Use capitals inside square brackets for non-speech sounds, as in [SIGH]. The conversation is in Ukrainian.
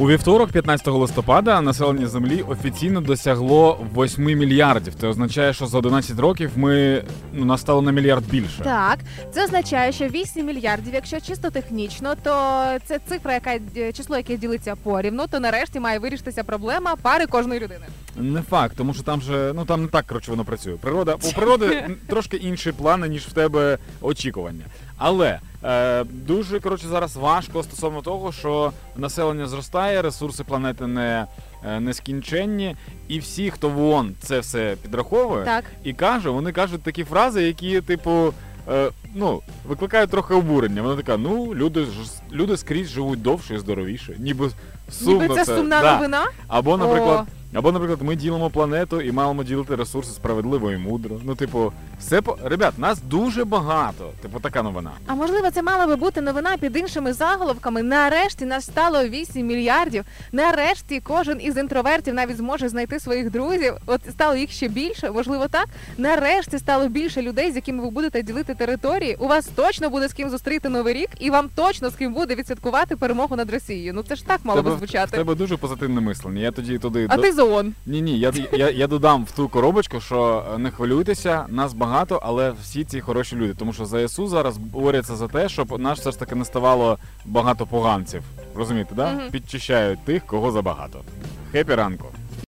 У вівторок, 15 листопада, населення землі офіційно досягло 8 мільярдів. Це означає, що за 11 років ми ну настало на мільярд більше. Так, це означає, що 8 мільярдів, якщо чисто технічно, то це цифра, яка е, число, яке ділиться порівну, то нарешті має вирішитися проблема пари кожної людини. Не факт, тому що там же ну там не так коротше воно працює. Природа у природи [LAUGHS] трошки інші плани, ніж в тебе очікування. Але е, дуже коротше зараз важко стосовно того, що населення зростає, ресурси планети не, е, нескінченні, і всі, хто в ООН це все підраховує Так. і каже, вони кажуть такі фрази, які, типу. е, Ну, викликають трохи обурення. Вона така, ну, люди люди скрізь живуть довше і здоровіше. Ніби сумно Ніби це сумна Да. новина. Або, наприклад, або, наприклад, ми ділимо планету і маємо ділити ресурси справедливо і мудро. Ну, типу, все по ребят, нас дуже багато. Типу, така новина. А можливо, це мала би бути новина під іншими заголовками. Нарешті нас стало 8 мільярдів. Нарешті кожен із інтровертів навіть зможе знайти своїх друзів. От стало їх ще більше, можливо, так. Нарешті стало більше людей, з якими ви будете ділити території. У вас точно буде з ким зустріти новий рік, і вам точно з ким буде відсвяткувати перемогу над Росією. Ну це ж так мало би в звучати. тебе дуже позитивне мислення. Я тоді туди А до- ти зоон. Ні, ні, я, я, я додам в ту коробочку, що е, не хвилюйтеся, нас багато, але всі ці хороші люди. Тому що ЗСУ зараз борються за те, щоб нас все ж таки не ставало багато поганців. Розумієте, да? Угу. Підчищають тих, кого забагато. Хепі ранку.